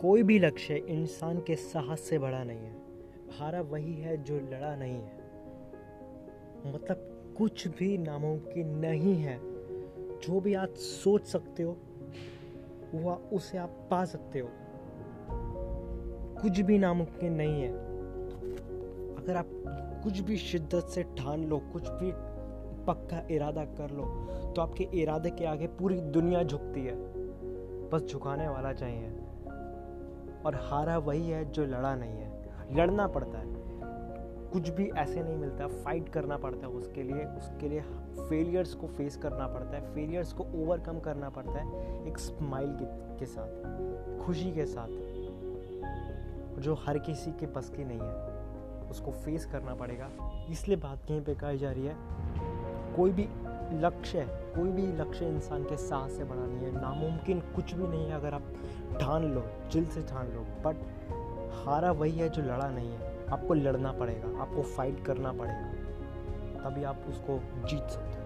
कोई भी लक्ष्य इंसान के साहस से बड़ा नहीं है। हारा वही है जो लड़ा नहीं है। मतलब कुछ भी नामुमकिन नहीं है। जो भी आप सोच सकते हो, वह उसे आप पा सकते हो। कुछ भी नामुमकिन नहीं है। अगर आप कुछ भी शिद्दत से ठान लो, कुछ भी पक्का इरादा कर लो तो आपके इरादे के आगे पूरी दुनिया झुकती है। बस झुकाने वाला चाहिए। और हारा वही है जो लड़ा नहीं है। लड़ना पड़ता है। कुछ भी ऐसे नहीं मिलता। फाइट करना पड़ता है उसके लिए। उसके लिए फेलियर्स को फेस करना पड़ता है। फेलियर्स को ओवरकम करना पड़ता है एक स्माइल के, के साथ खुशी के साथ। जो हर किसी के बस की नहीं है उसको फेस करना पड़ेगा। इसलिए बात कहीं पे कही जा रही है। कोई भी लक्ष्य कोई भी लक्ष्य इंसान के साथ से बड़ा नहीं है। नामुमकिन कुछ भी नहीं है अगर आप ठान लो, जिल से ठान लो बट हारा वही है जो लड़ा नहीं है। आपको लड़ना पड़ेगा, आपको फाइट करना पड़ेगा, तभी आप उसको जीत सकते